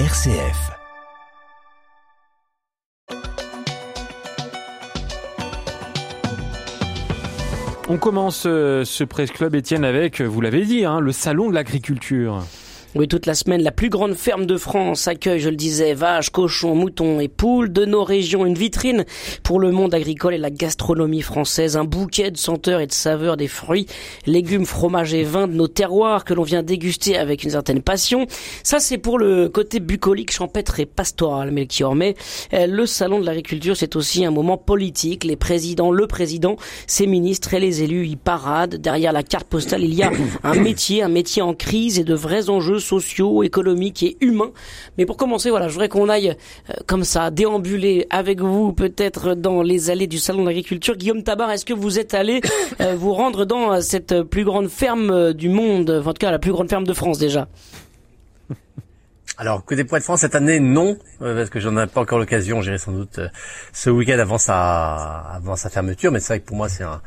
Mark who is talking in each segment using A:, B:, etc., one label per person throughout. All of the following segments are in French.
A: RCF.
B: On commence euh, ce Presse Club, Étienne, avec, vous l'avez dit, hein, le salon de l'agriculture.
C: Oui, toute la semaine, la plus grande ferme de France accueille, je le disais, vaches, cochons, moutons et poules de nos régions. Une vitrine pour le monde agricole et la gastronomie française. Un bouquet de senteurs et de saveurs des fruits, légumes, fromages et vins de nos terroirs que l'on vient déguster avec une certaine passion. Ça, c'est pour le côté bucolique, champêtre et pastoral. Mais euh, le salon de l'agriculture, c'est aussi un moment politique. Les présidents, le président, ses ministres et les élus y paradent. Derrière la carte postale, il y a un métier, un métier en crise et de vrais enjeux sociaux, économiques et humains. Mais pour commencer, voilà, je voudrais qu'on aille euh, comme ça, déambuler avec vous peut-être dans les allées du salon de l'agriculture. Guillaume Tabar, est-ce que vous êtes allé euh, vous rendre dans euh, cette plus grande ferme du monde, en tout cas la plus grande ferme de France déjà?
D: Alors, côté Poids de France, cette année, non, parce que j'en ai pas encore l'occasion. J'irai sans doute ce week-end avant sa, avant sa fermeture, mais c'est vrai que pour moi, c'est un,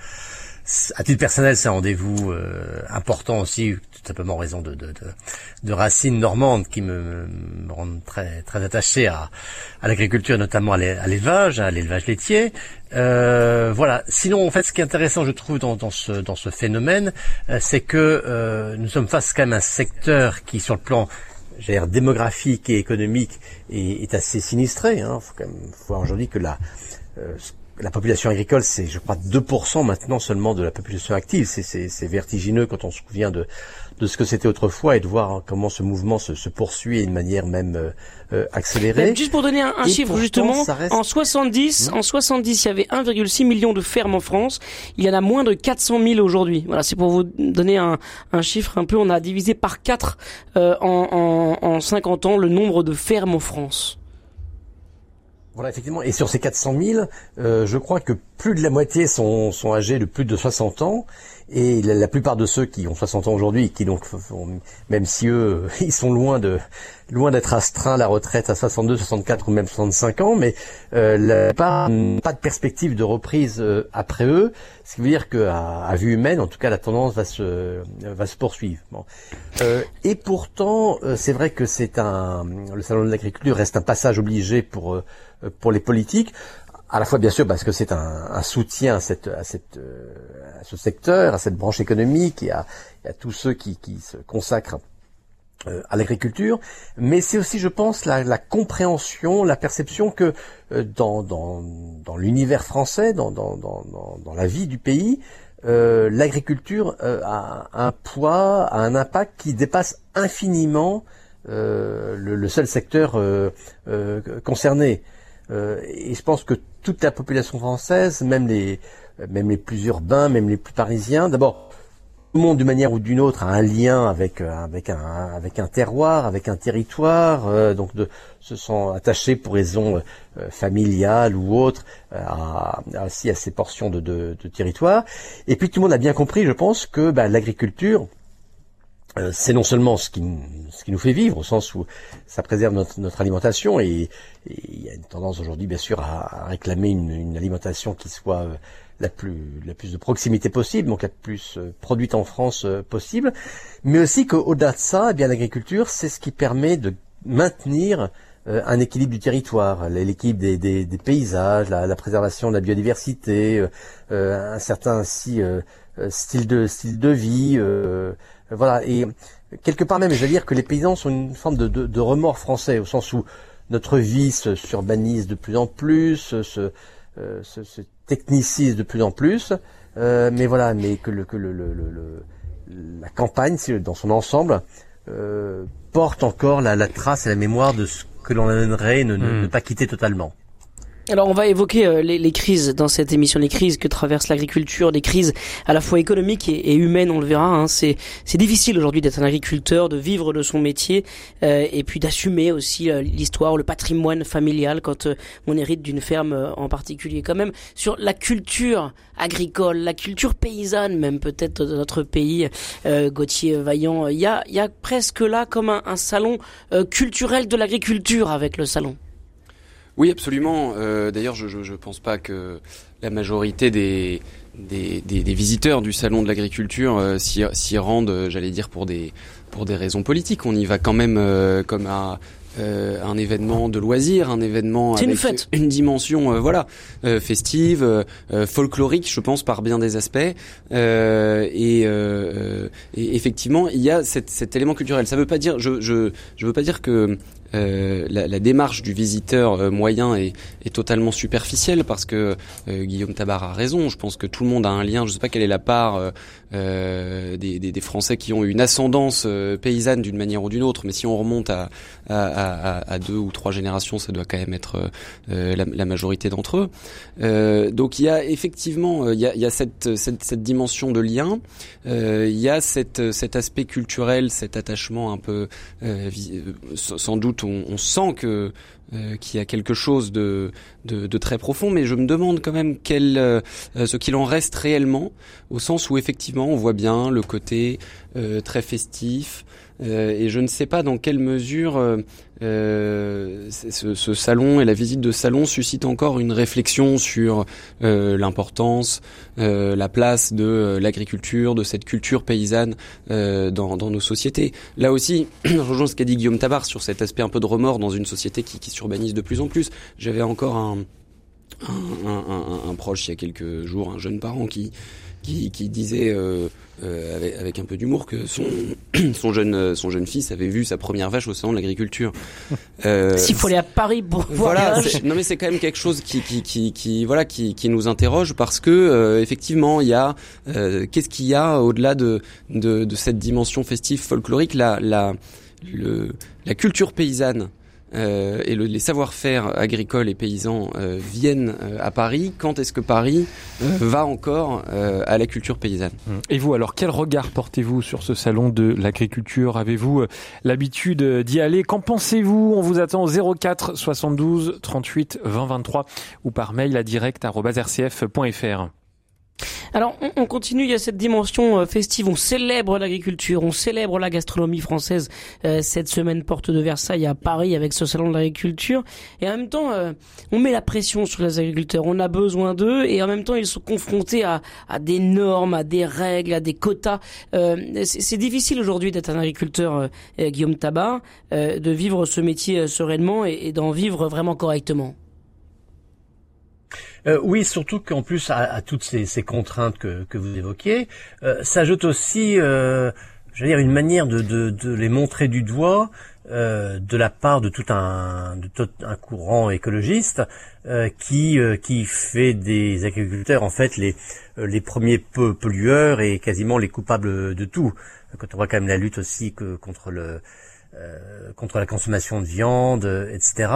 D: à titre personnel, c'est un rendez-vous euh, important aussi, simplement en raison de, de, de, de racines normandes qui me, me, rendent très très attaché à, à l'agriculture, notamment à l'élevage, à l'élevage laitier. Euh, voilà. Sinon, en fait, ce qui est intéressant, je trouve, dans, dans ce dans ce phénomène, euh, c'est que euh, nous sommes face quand même à un secteur qui, sur le plan dire, démographique et économique, est, est assez sinistré. Hein. Faut quand même voir aujourd'hui que la la population agricole, c'est, je crois, 2% maintenant seulement de la population active. C'est vertigineux quand on se souvient de, de ce que c'était autrefois et de voir comment ce mouvement se, se poursuit d'une manière même euh, euh accélérée.
C: juste pour donner un, un chiffre, justement, en 70, hum. en 70, il y avait 1,6 million de fermes en France. Il y en a moins de 400 000 aujourd'hui. Voilà, c'est pour vous donner un, un, chiffre un peu. On a divisé par 4 euh, en, en, en 50 ans le nombre de fermes en France.
D: Voilà, effectivement. Et sur ces 400 000, euh, je crois que plus de la moitié sont, sont âgés de plus de 60 ans. Et la, plupart de ceux qui ont 60 ans aujourd'hui, qui donc, même si eux, ils sont loin de loin d'être astreints à la retraite à 62, 64 ou même 65 ans, mais euh, pas, pas de perspective de reprise euh, après eux, ce qui veut dire qu'à à vue humaine, en tout cas, la tendance va se va se poursuivre. Euh, et pourtant, euh, c'est vrai que c'est un le salon de l'agriculture reste un passage obligé pour euh, pour les politiques à la fois bien sûr parce que c'est un, un, soutien à, cette, à, cette, à ce secteur, à cette branche économique et à, et à tous ceux qui, qui se consacrent euh, à l'agriculture, mais c'est aussi, je pense, la, la, compréhension, la perception que euh, dans, dans, dans l'univers français, dans, dans, dans, la vie du pays, euh, l'agriculture euh, a un poids, a un impact qui dépasse infiniment le, le, seul secteur concerné. Et je pense que toute la population française, même les, même les plus urbains, même les plus parisiens, d'abord le monde d'une manière ou d'une autre a un lien avec euh, avec un avec un terroir, avec un territoire, euh, donc de se sont attachés pour raisons euh, familiales ou autres à, aussi à ces portions de, de, de, territoire. Et puis tout le monde a bien compris, je pense, que bah, l'agriculture c'est non seulement ce qui, ce qui nous fait vivre, au sens où ça préserve notre, notre alimentation, et, il y a une tendance aujourd'hui, bien sûr, à, réclamer une, une, alimentation qui soit la plus, la plus de proximité possible, donc la plus euh, produite en France euh, possible, mais aussi qu'au-delà de ça, eh bien l'agriculture, c'est ce qui permet de maintenir euh, un équilibre du territoire, l'équilibre des, des, des, paysages, la, la, préservation de la biodiversité, un certain si, style de style de vie, voilà. Et quelque part même, je veux dire que les paysans sont une forme de, de, de remords français, au sens où notre vie s'urbanise de plus en plus, se, se, se technicise de plus en plus, euh, mais voilà, mais que, le, que le, le, le la campagne, dans son ensemble, euh, porte encore la, la, trace et la mémoire de ce que l'on aimerait ne, ne, hmm. pas quitter totalement.
C: Alors on va évoquer euh, les, les, crises dans cette émission, les crises que traverse l'agriculture, des crises à la fois économiques et, humaines, on le verra. Hein. C'est difficile aujourd'hui d'être un agriculteur, de vivre de son métier euh, et puis d'assumer aussi euh, l'histoire, le patrimoine familial quand euh, on hérite d'une ferme en particulier. Quand même sur la culture agricole, la culture paysanne même peut-être de notre pays, Gauthier Vaillant, il y a, y a presque là comme un, un salon culturel de l'agriculture avec le salon.
E: Oui, absolument. Euh, D'ailleurs, je ne pense pas que la majorité des, des, des, des visiteurs du salon de l'agriculture euh, s'y rendent, euh, j'allais dire, pour des, pour des raisons politiques. On y va quand même euh, comme à un événement de loisir, un événement
C: avec
E: une,
C: fête.
E: une dimension voilà festive, folklorique, je pense par bien des aspects. Et, et, effectivement, il y a cet, cet élément culturel. Ça veut pas dire, je je je veux pas dire que euh, la, la, démarche du visiteur euh, moyen est, est, totalement superficielle parce que euh, Guillaume Tabar a raison. Je pense que tout le monde a un lien. Je ne sais pas quelle est la part des, des, des, Français qui ont une ascendance paysanne d'une manière ou d'une autre, mais si on remonte à, à, à, à, deux ou trois générations, ça doit quand même être la, la, majorité d'entre eux. donc il y a effectivement il y a, il y a cette, cette, cette, dimension de lien. il y a cette, cet aspect culturel, cet attachement un peu sans doute on, sent que euh, qu'il y a quelque chose de, de, très profond, mais je me demande quand même quel, euh, ce qu'il en reste réellement, au sens où effectivement on voit bien le côté euh, très festif, euh, et je ne sais pas dans quelle mesure euh, euh, ce, ce, salon et la visite de salon suscite encore une réflexion sur l'importance, la place de l'agriculture, de cette culture paysanne dans, dans, nos sociétés. Là aussi, je rejoins ce qu'a dit Guillaume Tabar sur cet aspect un peu de remords dans une société qui, qui s'urbanise de plus en plus. J'avais encore un, un, un, un, proche il y a quelques jours, un jeune parent qui, qui, qui disait euh, euh, avec, avec, un peu d'humour que son, son, jeune, son jeune fils avait vu sa première vache au salon de l'agriculture.
C: Euh, S'il faut aller à Paris pour
E: voilà, Non mais c'est quand même quelque chose qui, qui, qui, qui voilà, qui, qui nous interroge parce que euh, effectivement il y a euh, qu'est-ce qu'il y a au-delà de, de, de, cette dimension festive folklorique, la, la, le, la culture paysanne euh, et le, les savoir-faire agricoles et paysans euh, viennent euh, à Paris, quand est-ce que Paris va encore à la culture paysanne?
B: Mmh. Et vous, alors, quel regard portez-vous sur ce salon de l'agriculture? Avez-vous l'habitude d'y aller? Qu'en pensez-vous? On vous attend au 04 72 38 20 23 ou par mail à direct.rcf.fr.
C: Alors, on, continue, il y a cette dimension euh, festive, on célèbre l'agriculture, on célèbre la gastronomie française euh, cette semaine porte de Versailles à Paris avec ce salon de l'agriculture. Et en même temps, euh, on met la pression sur les agriculteurs, on a besoin d'eux et en même temps, ils sont confrontés à, à des normes, à des règles, à des quotas. C'est difficile aujourd'hui d'être un agriculteur, Guillaume Tabar, de vivre ce métier sereinement et d'en vivre vraiment correctement.
D: Euh, oui, surtout qu'en plus à, toutes ces, ces, contraintes que, que vous évoquiez, euh, s'ajoute aussi, euh, je dire, une manière de, de, de les montrer du doigt euh, de la part de tout un, de tout un courant écologiste euh, qui, qui fait des agriculteurs en fait les, les premiers pollueurs et quasiment les coupables de tout. Quand on voit quand même la lutte aussi que, contre le contre la consommation de viande, etc.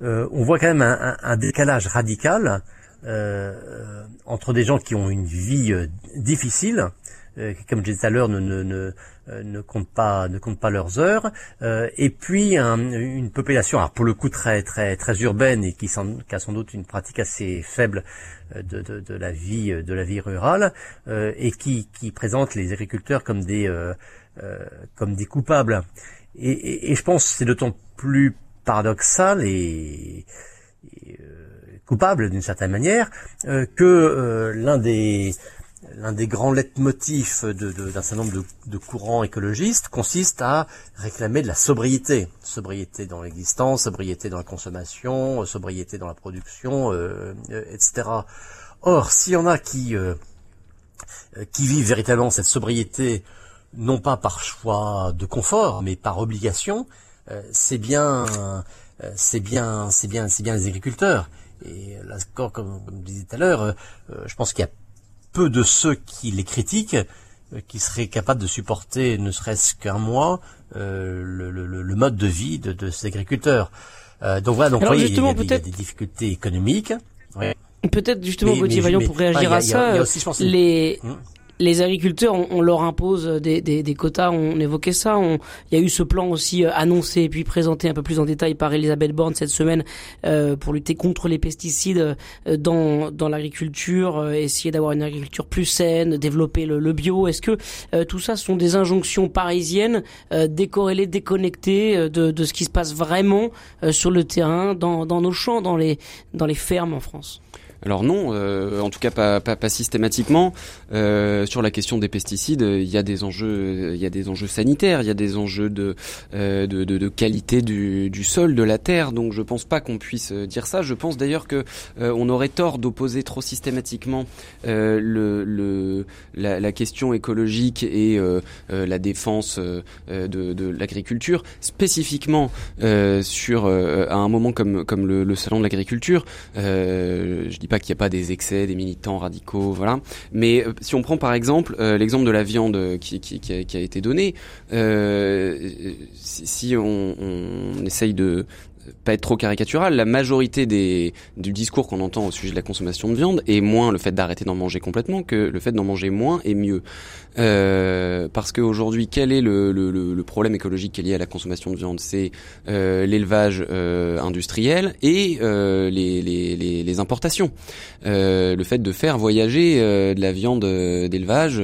D: on voit quand même un, un décalage radical euh, entre des gens qui ont une vie euh, difficile, euh, comme je disais tout à l'heure, ne, ne, ne, ne, comptent pas, ne comptent pas leurs heures, et puis une population, alors pour le coup très très très urbaine et qui, qui a sans doute une pratique assez faible de, de, de la vie de la vie rurale, et qui, qui présente les agriculteurs comme des comme des coupables. Et, et, et je pense que c'est d'autant plus paradoxal et coupable d'une certaine manière, euh, que euh, l'un des l'un des grands leitmotifs d'un de, certain nombre de, courants écologistes consiste à réclamer de la sobriété, sobriété dans l'existence, sobriété dans la consommation, sobriété dans la production, euh, etc. Or, s'il y en a qui qui vivent véritablement cette sobriété, non pas par choix de confort, mais par obligation, c'est bien, c'est bien, c'est bien, c'est bien les agriculteurs. Et là encore, comme, comme je disais tout à l'heure, euh, je pense qu'il y a peu de ceux qui les critiquent euh, qui seraient capables de supporter, ne serait-ce qu'un mois, euh, le, le, le, mode de vie de, de ces agriculteurs. Euh, donc voilà, donc il, y a, des, des difficultés économiques.
C: Peut-être justement, Gauthier Vaillant, pour réagir à ça, les, hum les agriculteurs, on, leur impose des, quotas, on évoquait ça. Il y a eu ce plan aussi euh, annoncé et puis présenté un peu plus en détail par Elisabeth Borne cette semaine euh, pour lutter contre les pesticides euh, dans, l'agriculture, essayer d'avoir une agriculture plus saine, développer le, bio. Est-ce que tout ça sont des injonctions parisiennes décorrélées, déconnectées de, de ce qui se passe vraiment sur le terrain, dans, dans nos champs, dans les, dans les fermes en France?
E: Alors non, euh, en tout cas pas, systématiquement. Euh, sur la question des pesticides, il y a des enjeux, il y a des enjeux sanitaires, il y a des enjeux de euh, qualité du, sol, de la terre. Donc je pense pas qu'on puisse dire ça. Je pense d'ailleurs que on aurait tort d'opposer trop systématiquement la, question écologique et la défense de, l'agriculture spécifiquement sur à un moment comme comme le, le salon de l'agriculture. je dis pas qu'il n'y a pas des excès, des militants radicaux, voilà. Mais euh, si on prend par exemple euh, l'exemple de la viande qui, a, été donné, euh, si, si on, on, essaye de pas être trop caricatural, la majorité des, du discours qu'on entend au sujet de la consommation de viande est moins le fait d'arrêter d'en manger complètement que le fait d'en manger moins et mieux. Euh, parce qu'aujourd'hui, quel est le, le, le, problème écologique qui est lié à la consommation de viande? C'est euh, l'élevage euh, industriel et euh, les, les, les, les, importations. Euh, le fait de faire voyager euh, de la viande d'élevage,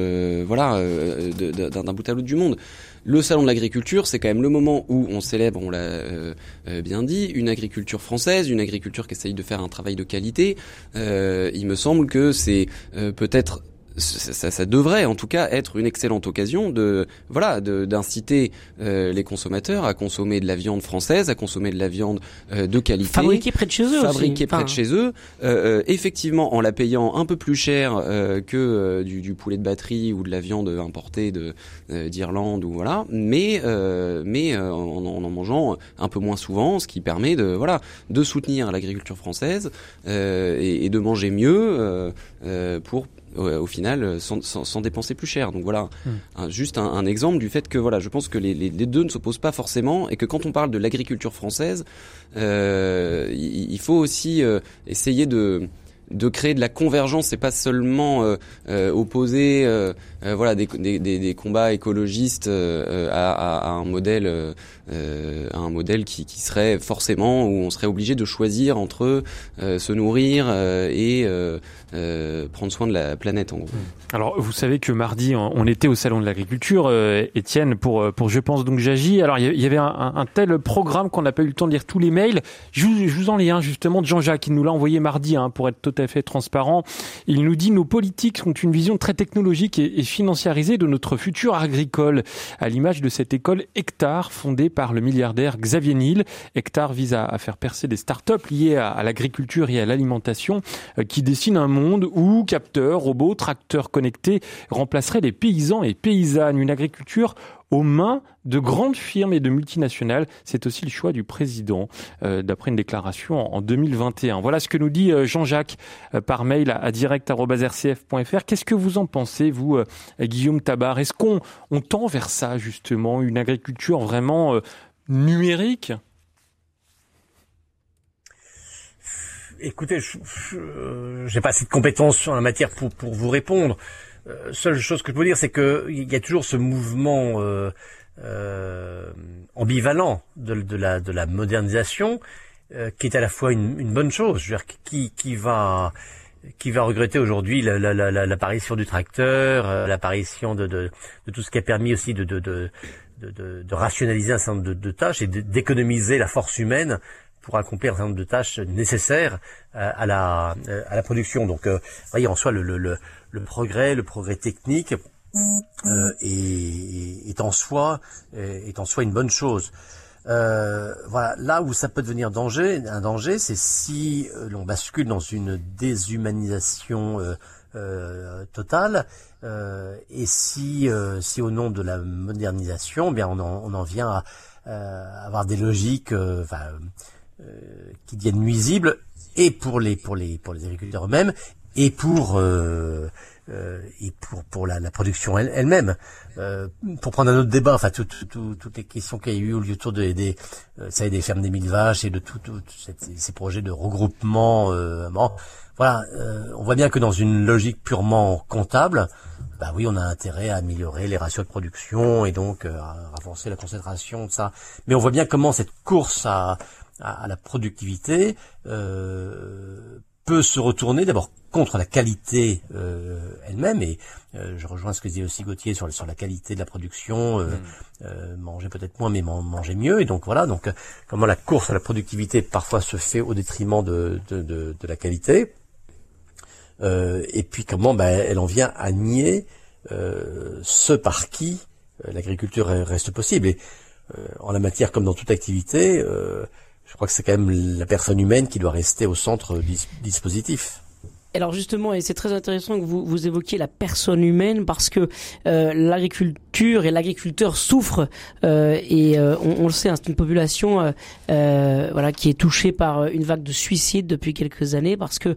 E: voilà, d'un bout à l'autre du monde. Le salon de l'agriculture, c'est quand même le moment où on célèbre, on l'a euh, euh, bien dit, une agriculture française, une agriculture qui essaye de faire un travail de qualité. Euh, il me semble que c'est peut-être ça, ça, devrait en tout cas être une excellente occasion de voilà d'inciter euh, les consommateurs à consommer de la viande française, à consommer de la viande euh, de qualité,
C: fabriquée près de chez eux,
E: fabriquée près de chez eux, euh, effectivement en la payant un peu plus cher que du, du, poulet de batterie ou de la viande importée de d'Irlande ou voilà, mais mais en, en, en, mangeant un peu moins souvent, ce qui permet de voilà de soutenir l'agriculture française et, et, de manger mieux pour au final euh, sans, sans, sans, dépenser plus cher. Donc voilà, hmm. juste un, un, exemple du fait que voilà, je pense que les, les, les deux ne s'opposent pas forcément et que quand on parle de l'agriculture française, euh, il, il, faut aussi euh, essayer de de créer de la convergence, c'est pas seulement euh, euh opposer euh, voilà des, des, combats écologistes à, un modèle à un modèle qui, serait forcément où on serait obligé de choisir entre se nourrir et prendre soin de la planète en gros. Mmh.
B: Alors vous savez que mardi on était au salon de l'agriculture, Étienne pour pour je pense donc j'agis. Alors il y avait un, tel programme qu'on n'a pas eu le temps de lire tous les mails. Je vous, je vous en lis un justement de Jean-Jacques qui nous l'a envoyé mardi hein, pour être totalement fait transparent. Il nous dit nos politiques ont une vision très technologique et, financiarisée de notre futur agricole, à l'image de cette école Hectare fondée par le milliardaire Xavier Niel. Hectare vise à, faire percer des start-up liées à, l'agriculture et à l'alimentation euh, qui dessinent un monde où capteurs, robots, tracteurs connectés remplaceraient les paysans et paysannes. Une agriculture aux mains de grandes firmes et de multinationales. C'est aussi le choix du président, euh, d'après une déclaration en, 2021. Voilà ce que nous dit euh, Jean-Jacques euh, par mail à, direct.rcf.fr. Qu'est-ce que vous en pensez, vous, Guillaume Tabar? Est-ce qu'on on tend vers ça, justement, une agriculture vraiment numérique?
D: Écoutez, je n'ai pas assez de compétences en la matière pour vous répondre. Euh, seule chose que je peux dire, c'est qu'il y a toujours ce mouvement euh, euh, ambivalent de, la, de la modernisation, euh, qui est à la fois une, une bonne chose. Je veux dire, qui, qui va qui va regretter aujourd'hui l'apparition du tracteur, euh, l'apparition de, de, de, tout ce qui a permis aussi de, de, de, de rationaliser un certain nombre de, tâches et d'économiser la force humaine pour accomplir un certain nombre de tâches nécessaires à la, à la production. Donc, euh, voyez, en soi, le, le, le progrès, le progrès technique euh, est, est, en soi est en soi une bonne chose. Euh, voilà, là où ça peut devenir danger, un danger, c'est si euh, l'on bascule dans une déshumanisation euh, euh totale et si, si au nom de la modernisation, eh bien on en, on en vient à avoir des logiques, enfin, qui deviennent nuisibles et pour les pour les pour les agriculteurs eux-mêmes et pour euh, euh, et pour pour la, la production elle-même. euh, pour prendre un autre débat, enfin tout, tout, tout, toutes les questions qu'il y a eu autour des, des euh, ça des fermes des mille vaches et de tout, ces projets de regroupement. Euh, voilà, euh, on voit bien que dans une logique purement comptable, bah oui, on a intérêt à améliorer les ratios de production et donc à avancer la concentration de ça. Mais on voit bien comment cette course à, à, à la productivité euh, peut se retourner d'abord contre la qualité euh, elle-même et euh, je rejoins ce que disait aussi Gauthier sur, sur la qualité de la production euh, mm. manger peut-être moins mais manger mieux et donc voilà donc comment la course à la productivité parfois se fait au détriment de, de, de, de la qualité et puis comment bah, elle en vient à nier ce par qui l'agriculture reste possible. Et en la matière comme dans toute activité, je crois que c'est quand même la personne humaine qui doit rester au centre du dispositif.
C: Alors justement, et c'est très intéressant que vous, vous évoquiez la personne humaine parce que euh, l'agriculture et l'agriculteur souffrent euh, et euh, on, le sait, hein, c'est une population voilà qui est touchée par une vague de suicides depuis quelques années parce que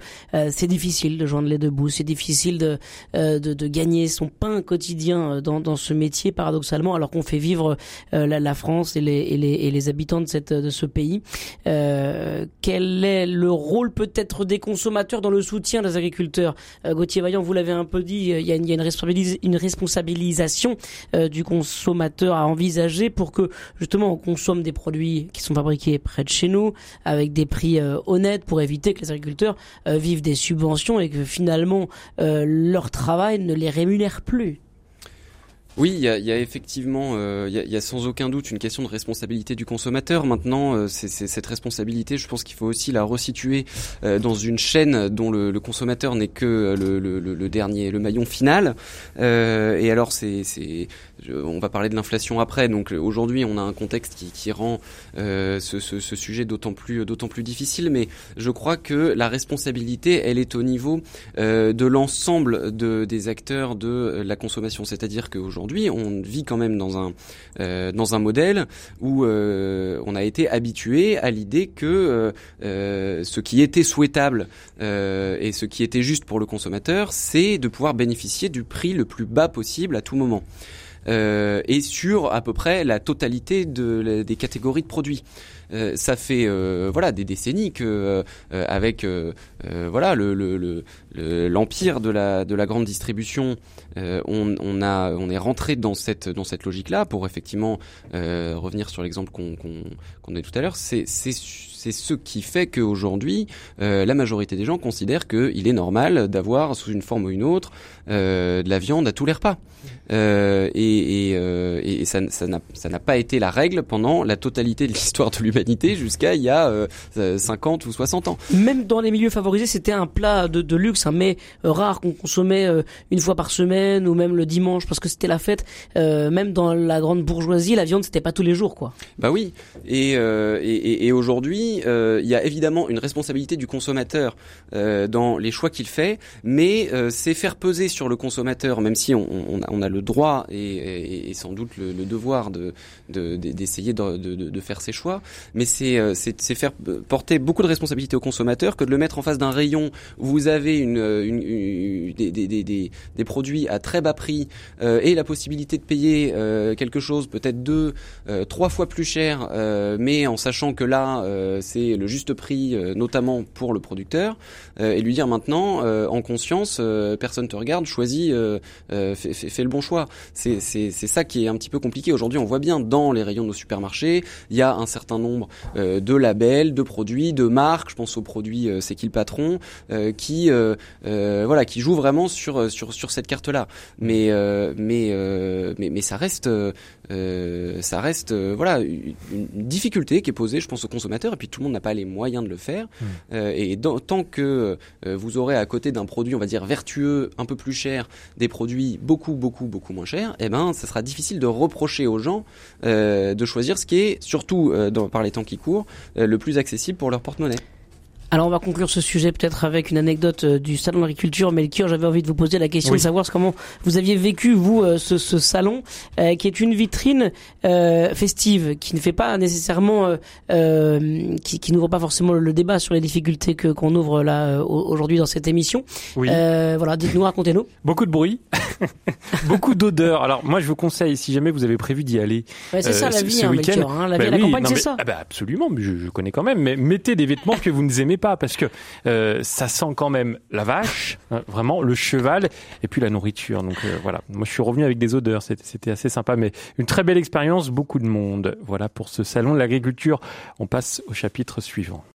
C: c'est difficile de joindre les deux bouts, c'est difficile de, de, de gagner son pain quotidien dans, dans ce métier paradoxalement alors qu'on fait vivre la, la, France et les, et les, et les habitants de cette de ce pays. quel est le rôle peut-être des consommateurs dans le soutien des agriculteurs. Euh, Gauthier Vaillant, vous l'avez un peu dit, il y a, une, responsabilisation euh, du consommateur à envisager pour que justement on consomme des produits qui sont fabriqués près de chez nous avec des prix euh, honnêtes pour éviter que les agriculteurs vivent des subventions et que finalement leur travail ne les rémunère plus.
E: Oui, il y a, y a, effectivement, euh, il y, a, sans aucun doute une question de responsabilité du consommateur. Maintenant, euh, c'est cette responsabilité, je pense qu'il faut aussi la resituer euh, dans une chaîne dont le, le consommateur n'est que le, le, le, dernier, le maillon final. et alors, c'est, on va parler de l'inflation après. Donc aujourd'hui, on a un contexte qui, rend ce, ce, sujet d'autant plus, d'autant plus difficile. Mais je crois que la responsabilité, elle est au niveau de l'ensemble de, des acteurs de la consommation. C'est-à-dire qu'aujourd'hui aujourd'hui, on vit quand même dans un euh, dans un modèle où euh, on a été habitué à l'idée que euh, ce qui était souhaitable et ce qui était juste pour le consommateur, c'est de pouvoir bénéficier du prix le plus bas possible à tout moment. Et sur à peu près la totalité de, des catégories de produits. ça fait voilà des décennies que avec voilà le l'empire de la de la grande distribution euh, on, a, on est rentré dans cette, dans cette logique-là pour effectivement euh, revenir sur l'exemple qu'on qu'on a tout à l'heure. C'est ce qui fait qu'aujourd'hui, euh, la majorité des gens considèrent qu'il est normal d'avoir, sous une forme ou une autre, euh, de la viande à tous les repas. Euh, et, et, euh, et, ça n'a pas été la règle pendant la totalité de l'histoire de l'humanité jusqu'à il y a 50 ou 60 ans.
C: Même dans les milieux favorisés, c'était un plat de, de luxe, un mets rare qu'on consommait une fois par semaine ou même le dimanche parce que c'était la fête. Même dans la grande bourgeoisie, la viande c'était pas tous les jours quoi.
E: Bah oui. Et, et, et aujourd'hui, euh, il y a évidemment une responsabilité du consommateur euh, dans les choix qu'il fait, mais euh, c'est faire peser sur le consommateur, même si on, a, le droit et, sans doute le, devoir de d'essayer de, de, faire ses choix, mais c'est faire porter beaucoup de responsabilité au consommateur que de le mettre en face d'un rayon. Où vous avez une, des, des, produits à très bas prix et la possibilité de payer quelque chose peut-être deux, trois fois plus cher, mais en sachant que là c'est le juste prix, notamment pour le producteur, et lui dire maintenant en conscience, personne te regarde, choisis, fais, le bon choix. C'est ça qui est un petit peu compliqué aujourd'hui. On voit bien dans les rayons de nos supermarchés, il y a un certain nombre de labels, de produits, de marques. Je pense aux produits C'est qui le patron, qui voilà, qui jouent vraiment sur sur sur cette carte là. Mais euh, mais, euh, mais mais ça reste euh, ça reste voilà une, difficulté qui est posée, je pense, aux consommateurs. Tout le monde n'a pas les moyens de le faire. Mmh. et tant que vous aurez à côté d'un produit, on va dire vertueux, un peu plus cher, des produits beaucoup beaucoup beaucoup moins chers, eh ben ça sera difficile de reprocher aux gens de choisir ce qui est surtout dans, par les temps qui courent le plus accessible pour leur porte-monnaie.
C: Alors on va conclure ce sujet peut-être avec une anecdote euh, du salon d'agriculture. Melchior, j'avais envie de vous poser la question de savoir comment vous aviez vécu vous euh, ce, ce, salon, euh, qui est une vitrine festive, qui ne fait pas nécessairement, qui, qui n'ouvre pas forcément le débat sur les difficultés que qu'on ouvre là aujourd'hui dans cette émission. Oui. voilà, dites-nous, racontez-nous.
B: Beaucoup de bruit, beaucoup d'odeurs. Alors moi je vous conseille, si jamais vous avez prévu d'y aller,
C: ouais, c'est ça la vie, hein, Melchior, hein, la vie à la campagne, c'est ça.
B: Ah bah, absolument, je, je connais quand même. Mais mettez des vêtements que vous ne aimez parce que euh, ça sent quand même la vache, hein, vraiment le cheval et puis la nourriture. Donc euh, voilà, moi je suis revenu avec des odeurs, c'était assez sympa, mais une très belle expérience, beaucoup de monde. Voilà pour ce salon de l'agriculture. On passe au chapitre suivant.